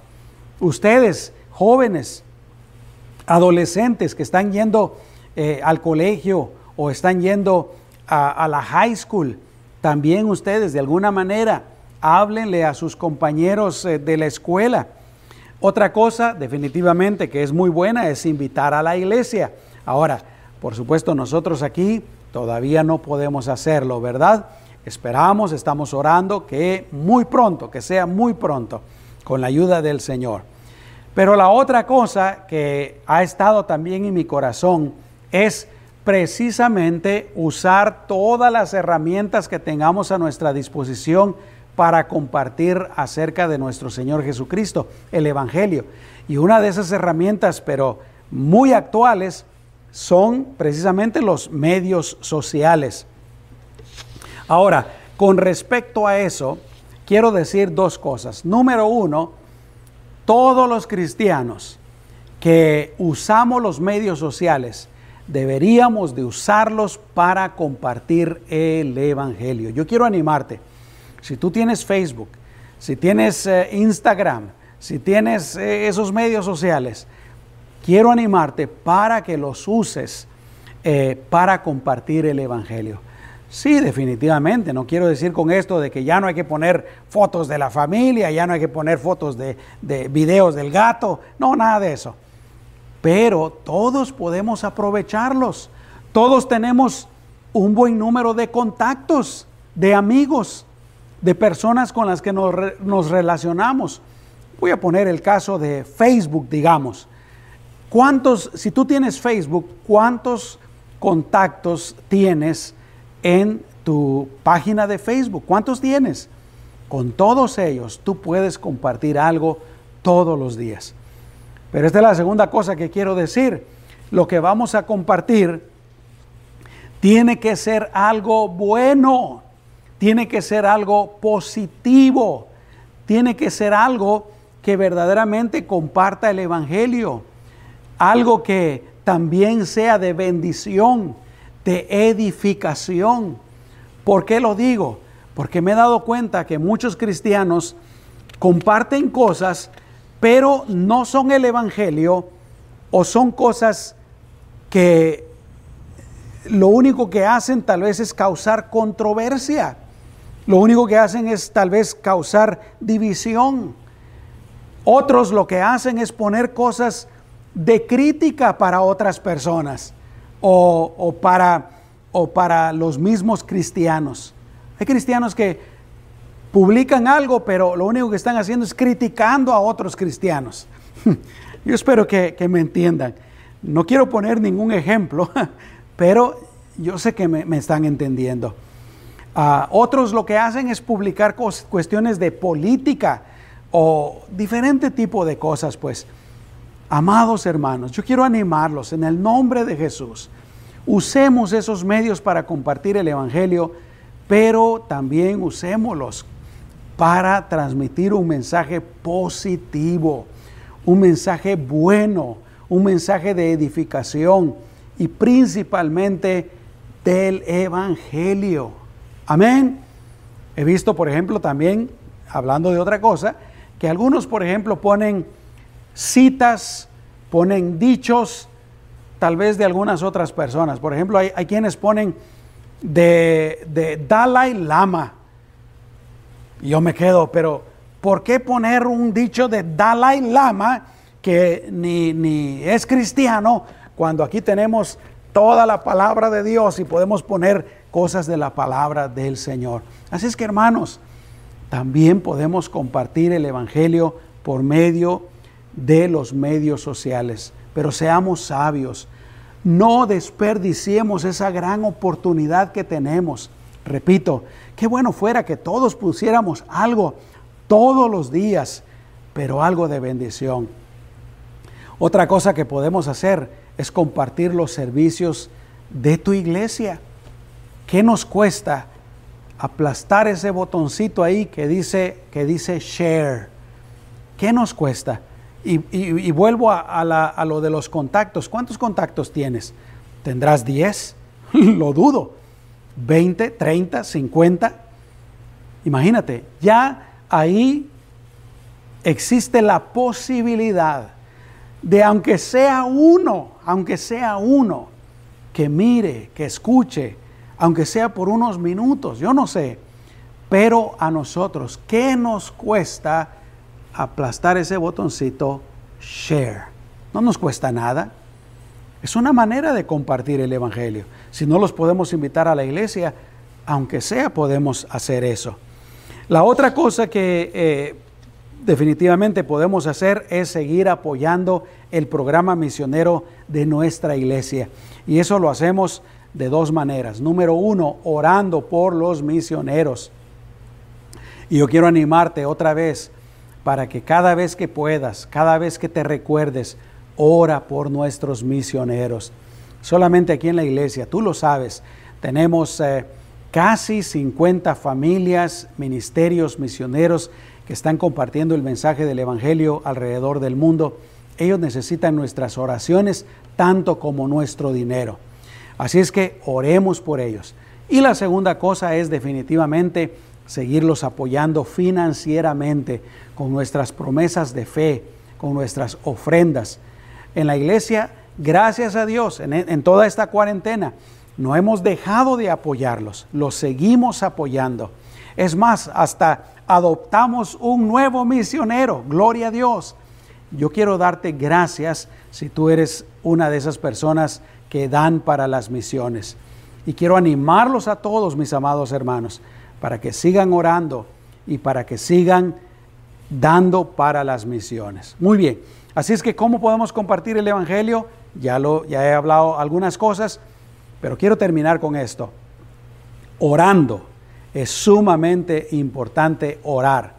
Ustedes, jóvenes, adolescentes que están yendo eh, al colegio o están yendo a, la high school, también ustedes de alguna manera háblenle a sus compañeros eh, de la escuela. Otra cosa definitivamente que es muy buena es invitar a la iglesia. Ahora, por supuesto, nosotros aquí todavía no podemos hacerlo, ¿verdad? Esperamos, estamos orando que muy pronto, que sea muy pronto, con la ayuda del Señor. Pero la otra cosa que ha estado también en mi corazón es precisamente usar todas las herramientas que tengamos a nuestra disposición para compartir acerca de nuestro Señor Jesucristo, el Evangelio. Y una de esas herramientas, pero muy actuales, son precisamente los medios sociales. Ahora, con respecto a eso, quiero decir dos cosas. Número uno, todos los cristianos que usamos los medios sociales, deberíamos de usarlos para compartir el Evangelio. Yo quiero animarte. Si tú tienes Facebook, si tienes eh, Instagram, si tienes eh, esos medios sociales, quiero animarte para que los uses eh, para compartir el Evangelio. Sí, definitivamente. No quiero decir con esto de que ya no hay que poner fotos de la familia, ya no hay que poner fotos de, de videos del gato. No, nada de eso. Pero todos podemos aprovecharlos. Todos tenemos un buen número de contactos, de amigos, de personas con las que nos, nos relacionamos. Voy a poner el caso de Facebook, digamos. ¿Cuántos, si tú tienes Facebook, cuántos contactos tienes? en tu página de Facebook. ¿Cuántos tienes? Con todos ellos tú puedes compartir algo todos los días. Pero esta es la segunda cosa que quiero decir. Lo que vamos a compartir tiene que ser algo bueno, tiene que ser algo positivo, tiene que ser algo que verdaderamente comparta el Evangelio, algo que también sea de bendición, de edificación. ¿Por qué lo digo? Porque me he dado cuenta que muchos cristianos comparten cosas, pero no son el Evangelio o son cosas que lo único que hacen tal vez es causar controversia. Lo único que hacen es tal vez causar división. Otros lo que hacen es poner cosas de crítica para otras personas o, para, o para los mismos cristianos. Hay cristianos que publican algo, pero lo único que están haciendo es criticando a otros cristianos. Yo espero que, me entiendan. No quiero poner ningún ejemplo, pero yo sé que me, están entendiendo. Ah, otros lo que hacen es publicar cuestiones de política o diferente tipo de cosas, pues. Amados hermanos, yo quiero animarlos en el nombre de Jesús. Usemos esos medios para compartir el Evangelio, pero también usémoslos para transmitir un mensaje positivo, un mensaje bueno, un mensaje de edificación y principalmente del Evangelio. Amén. He visto, por ejemplo, también, hablando de otra cosa, que algunos, por ejemplo, ponen citas, ponen dichos, tal vez de algunas otras personas. Por ejemplo, hay, quienes ponen de, Dalai Lama. Y yo me quedo, pero ¿por qué poner un dicho de Dalai Lama que ni, ni es cristiano cuando aquí tenemos toda la palabra de Dios y podemos poner cosas de la palabra del Señor? Así es que hermanos, también podemos compartir el Evangelio por medio de los medios sociales. Pero seamos sabios, no desperdiciemos esa gran oportunidad que tenemos. Repito, qué bueno fuera que todos pusiéramos algo todos los días, pero algo de bendición. Otra cosa que podemos hacer es compartir los servicios de tu iglesia. ¿Qué nos cuesta aplastar ese botoncito ahí que dice, que dice share. ¿Qué nos cuesta? Y, vuelvo a, lo de los contactos. ¿Cuántos contactos tienes? ¿Tendrás 10? lo dudo. ¿20, 30, 50? Imagínate, ya ahí existe la posibilidad de aunque sea uno, aunque sea uno, que mire, que escuche, aunque sea por unos minutos, yo no sé, pero a nosotros, ¿qué nos cuesta aplastar ese botoncito share? No nos cuesta nada. Es una manera de compartir el Evangelio. Si no los podemos invitar a la iglesia, aunque sea, podemos hacer eso. La otra cosa que eh, definitivamente podemos hacer es seguir apoyando el programa misionero de nuestra iglesia. Y eso lo hacemos de dos maneras. Número uno, orando por los misioneros. Y yo quiero animarte otra vez para que cada vez que puedas, cada vez que te recuerdes, ora por nuestros misioneros. Solamente aquí en la iglesia, tú lo sabes, tenemos eh, casi 50 familias, ministerios, misioneros que están compartiendo el mensaje del Evangelio alrededor del mundo. Ellos necesitan nuestras oraciones tanto como nuestro dinero. Así es que oremos por ellos. Y la segunda cosa es definitivamente seguirlos apoyando financieramente con nuestras promesas de fe, con nuestras ofrendas. En la iglesia, gracias a Dios, en, toda esta cuarentena, no hemos dejado de apoyarlos, los seguimos apoyando. Es más, hasta adoptamos un nuevo misionero, gloria a Dios. Yo quiero darte gracias si tú eres una de esas personas que dan para las misiones. Y quiero animarlos a todos, mis amados hermanos, para que sigan orando y para que sigan dando para las misiones. Muy bien, así es que ¿cómo podemos compartir el Evangelio? Ya, lo, ya he hablado algunas cosas, pero quiero terminar con esto. Orando. Es sumamente importante orar.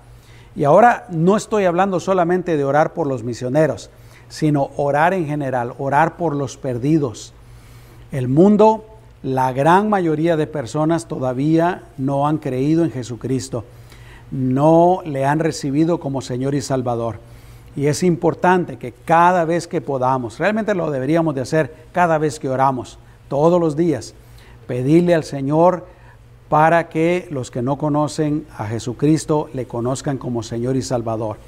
Y ahora no estoy hablando solamente de orar por los misioneros, sino orar en general, orar por los perdidos, el mundo, la gran mayoría de personas todavía no han creído en Jesucristo, no le han recibido como Señor y Salvador. Y es importante que cada vez que podamos, realmente lo deberíamos de hacer cada vez que oramos, todos los días, pedirle al Señor para que los que no conocen a Jesucristo le conozcan como Señor y Salvador.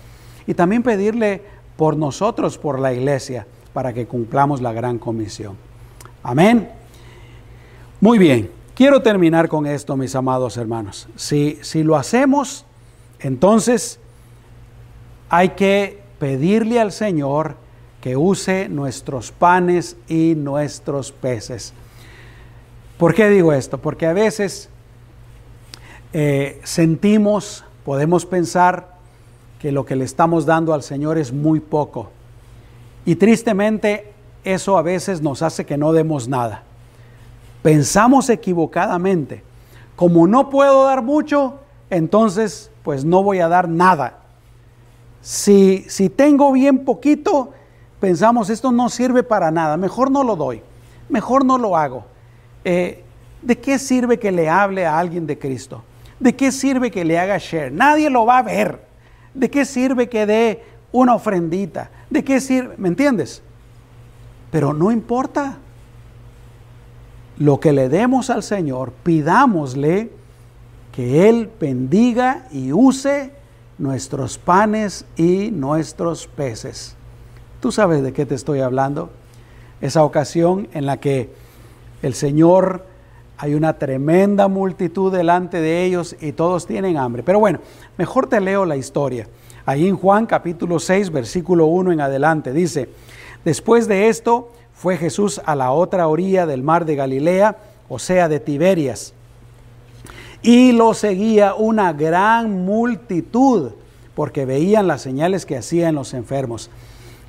Y también pedirle por nosotros, por la iglesia, para que cumplamos la gran comisión. Amén. Muy bien, quiero terminar con esto, mis amados hermanos. Si, si lo hacemos, entonces hay que pedirle al Señor que use nuestros panes y nuestros peces. ¿Por qué digo esto? Porque a veces eh, sentimos, podemos pensar que lo que le estamos dando al Señor es muy poco. Y tristemente eso a veces nos hace que no demos nada. Pensamos equivocadamente. Como no puedo dar mucho, entonces pues no voy a dar nada. Si, si tengo bien poquito, pensamos esto no sirve para nada, mejor no lo doy, mejor no lo hago. Eh, ¿De qué sirve que le hable a alguien de Cristo? ¿De qué sirve que le haga share? Nadie lo va a ver. ¿De qué sirve que dé una ofrendita? ¿De qué sirve? ¿Me entiendes? Pero no importa. Lo que le demos al Señor, pidámosle que Él bendiga y use nuestros panes y nuestros peces. ¿Tú sabes de qué te estoy hablando? Esa ocasión en la que el Señor hay una tremenda multitud delante de ellos y todos tienen hambre. Pero bueno, mejor te leo la historia. Ahí en Juan capítulo 6, versículo 1 en adelante, dice, Después de esto fue Jesús a la otra orilla del mar de Galilea, o sea, de Tiberias. Y lo seguía una gran multitud, porque veían las señales que hacía en los enfermos.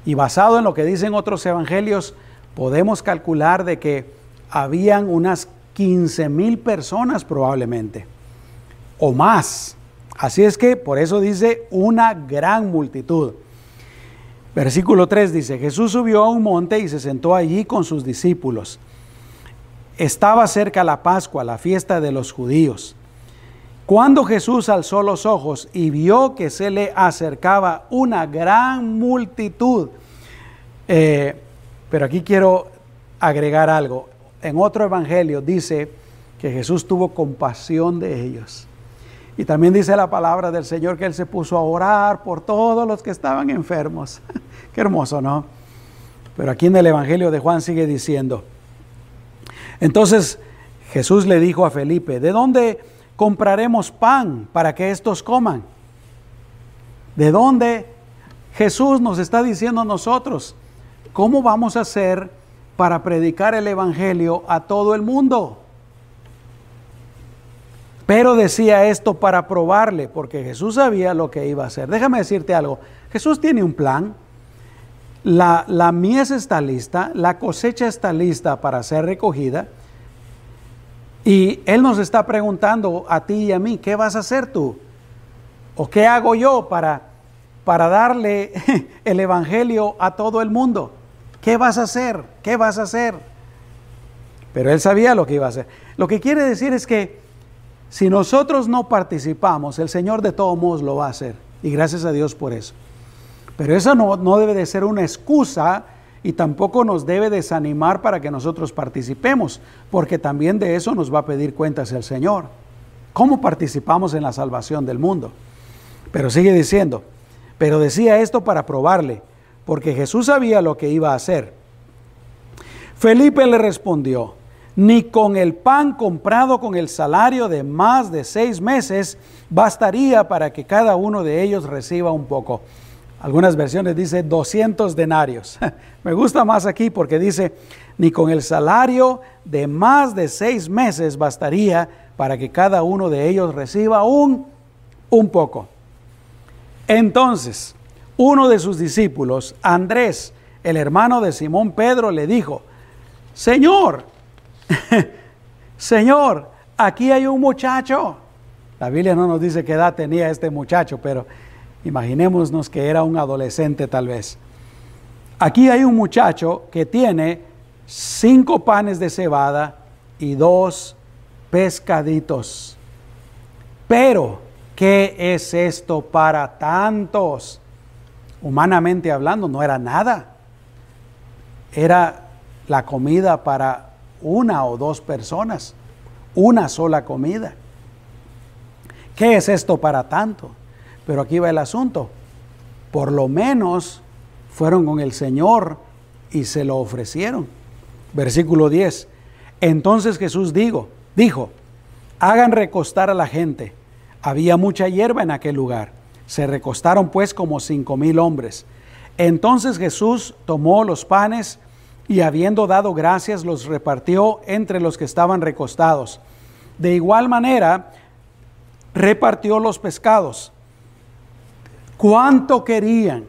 Y basado en lo que dicen otros evangelios, podemos calcular de que habían unas 15 mil personas probablemente, o más. Así es que por eso dice una gran multitud. Versículo 3 dice, Jesús subió a un monte y se sentó allí con sus discípulos. Estaba cerca la Pascua, la fiesta de los judíos. Cuando Jesús alzó los ojos y vio que se le acercaba una gran multitud, eh, pero aquí quiero agregar algo. En otro evangelio dice que Jesús tuvo compasión de ellos. Y también dice la palabra del Señor que Él se puso a orar por todos los que estaban enfermos. Hermoso, ¿no? Pero aquí en el Evangelio de Juan sigue diciendo. Entonces Jesús le dijo a Felipe, ¿de dónde compraremos pan para que estos coman? ¿De dónde? Jesús nos está diciendo a nosotros, ¿cómo vamos a hacer para predicar el Evangelio a todo el mundo? Pero decía esto para probarle, porque Jesús sabía lo que iba a hacer. Déjame decirte algo, Jesús tiene un plan. La, mies está lista, la cosecha está lista para ser recogida. Y Él nos está preguntando a ti y a mí, ¿qué vas a hacer tú? ¿O qué hago yo para, para darle el Evangelio a todo el mundo? ¿Qué vas a hacer? ¿Qué vas a hacer? Pero Él sabía lo que iba a hacer. Lo que quiere decir es que si nosotros no participamos, el Señor de todos modos lo va a hacer. Y gracias a Dios por eso. Pero eso no, no debe de ser una excusa y tampoco nos debe desanimar para que nosotros participemos, porque también de eso nos va a pedir cuentas el Señor. ¿Cómo participamos en la salvación del mundo? Pero sigue diciendo, pero decía esto para probarle, porque Jesús sabía lo que iba a hacer. Felipe le respondió, ni con el pan comprado con el salario de más de seis meses bastaría para que cada uno de ellos reciba un poco. Algunas versiones dice 200 denarios. Me gusta más aquí porque dice, ni con el salario de más de seis meses bastaría para que cada uno de ellos reciba un, un poco. Entonces, uno de sus discípulos, Andrés, el hermano de Simón Pedro, le dijo, Señor, Señor, aquí hay un muchacho. La Biblia no nos dice qué edad tenía este muchacho, pero Imaginémonos que era un adolescente tal vez. Aquí hay un muchacho que tiene cinco panes de cebada y dos pescaditos. Pero, ¿qué es esto para tantos? Humanamente hablando, no era nada. Era la comida para una o dos personas, una sola comida. ¿Qué es esto para tanto? Pero aquí va el asunto. Por lo menos fueron con el Señor y se lo ofrecieron. Versículo 10. Entonces Jesús dijo, dijo, hagan recostar a la gente. Había mucha hierba en aquel lugar. Se recostaron pues como cinco mil hombres. Entonces Jesús tomó los panes y habiendo dado gracias los repartió entre los que estaban recostados. De igual manera repartió los pescados cuánto querían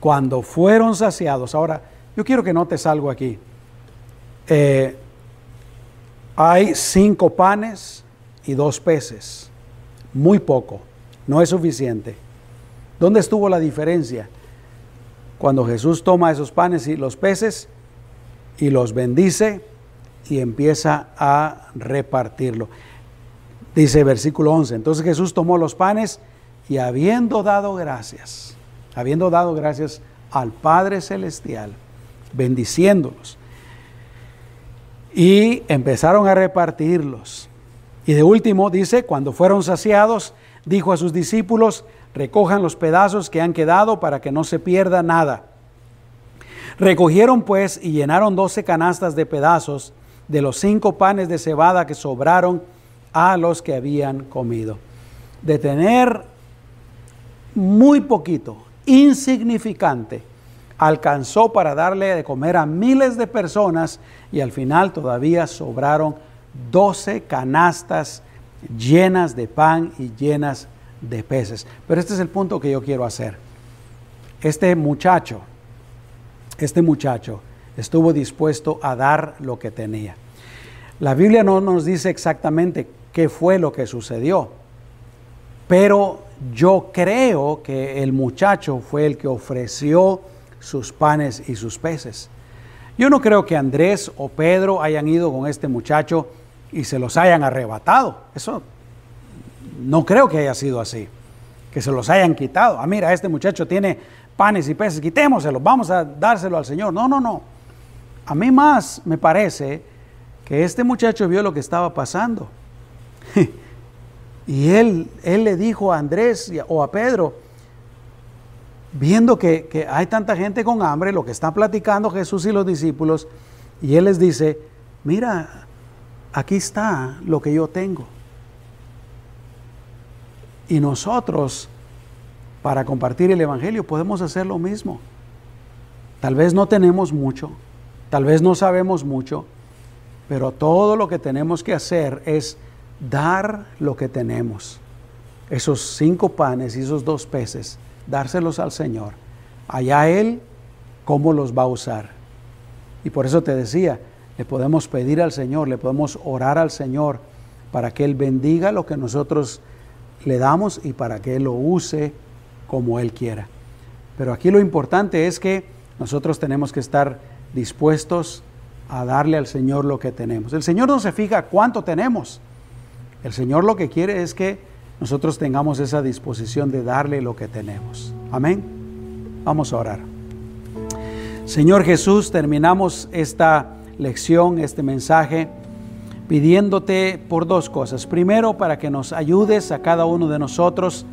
cuando fueron saciados. Ahora, yo quiero que notes algo aquí. Eh, hay cinco panes y dos peces. Muy poco, no es suficiente. ¿Dónde estuvo la diferencia? Cuando Jesús toma esos panes y los peces y los bendice y empieza a repartirlo. Dice versículo 11, entonces Jesús tomó los panes y habiendo dado gracias, habiendo dado gracias al Padre Celestial, bendiciéndolos, y empezaron a repartirlos. Y de último dice, cuando fueron saciados, dijo a sus discípulos, recojan los pedazos que han quedado para que no se pierda nada. Recogieron pues y llenaron doce canastas de pedazos de los cinco panes de cebada que sobraron a los que habían comido. De tener muy poquito, insignificante, alcanzó para darle de comer a miles de personas y al final todavía sobraron 12 canastas llenas de pan y llenas de peces. Pero este es el punto que yo quiero hacer. Este muchacho, este muchacho estuvo dispuesto a dar lo que tenía. La Biblia no nos dice exactamente qué fue lo que sucedió, pero yo creo que el muchacho fue el que ofreció sus panes y sus peces. Yo no creo que Andrés o Pedro hayan ido con este muchacho y se los hayan arrebatado. Eso no creo que haya sido así, que se los hayan quitado. Ah, mira, este muchacho tiene panes y peces, quitémoselos, vamos a dárselo al Señor. No, no, no. A mí más me parece que este muchacho vio lo que estaba pasando. y él, él le dijo a Andrés o a Pedro, viendo que, que hay tanta gente con hambre, lo que están platicando Jesús y los discípulos, y él les dice, mira, aquí está lo que yo tengo. Y nosotros, para compartir el Evangelio, podemos hacer lo mismo. Tal vez no tenemos mucho, tal vez no sabemos mucho, pero todo lo que tenemos que hacer es dar lo que tenemos. Esos cinco panes y esos dos peces, dárselos al Señor. Allá Él, cómo los va a usar. Y por eso te decía, le podemos pedir al Señor, le podemos orar al Señor para que Él bendiga lo que nosotros le damos y para que Él lo use como Él quiera. Pero aquí lo importante es que nosotros tenemos que estar dispuestos a darle al Señor lo que tenemos. El Señor no se fija cuánto tenemos. El Señor lo que quiere es que nosotros tengamos esa disposición de darle lo que tenemos. Amén. Vamos a orar. Señor Jesús, terminamos esta lección, este mensaje, pidiéndote por dos cosas. Primero, para que nos ayudes a cada uno de nosotros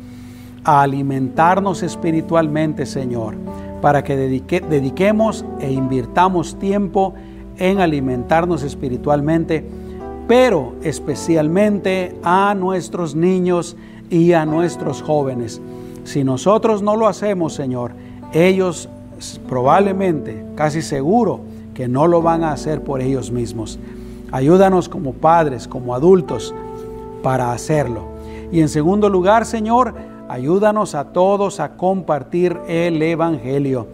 a alimentarnos espiritualmente, Señor, para que dediquemos e invirtamos tiempo en alimentarnos espiritualmente, pero especialmente a nuestros niños y a nuestros jóvenes. Si nosotros no lo hacemos, Señor, ellos probablemente, casi seguro, que no lo van a hacer por ellos mismos. Ayúdanos como padres, como adultos, para hacerlo. Y en segundo lugar, Señor, ayúdanos a todos a compartir el Evangelio.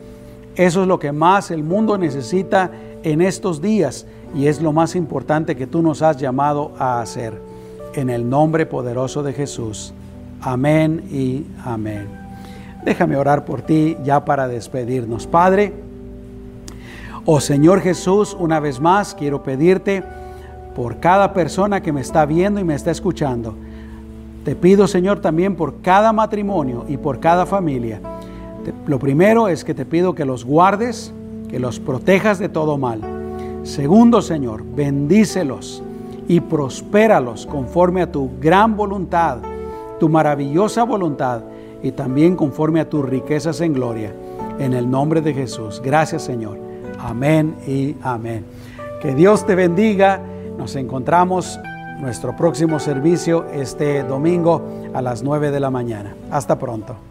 Eso es lo que más el mundo necesita en estos días y es lo más importante que tú nos has llamado a hacer. En el nombre poderoso de Jesús. Amén y amén. Déjame orar por ti ya para despedirnos. Padre, oh Señor Jesús, una vez más quiero pedirte por cada persona que me está viendo y me está escuchando. Te pido, Señor, también por cada matrimonio y por cada familia. lo primero es que te pido que los guardes, que los protejas de todo mal. Segundo, Señor, bendícelos y prospéralos conforme a tu gran voluntad, tu maravillosa voluntad y también conforme a tus riquezas en gloria. En el nombre de Jesús. Gracias Señor. Amén y amén. Que Dios te bendiga. Nos encontramos nuestro próximo servicio este domingo a las 9 de la mañana. Hasta pronto.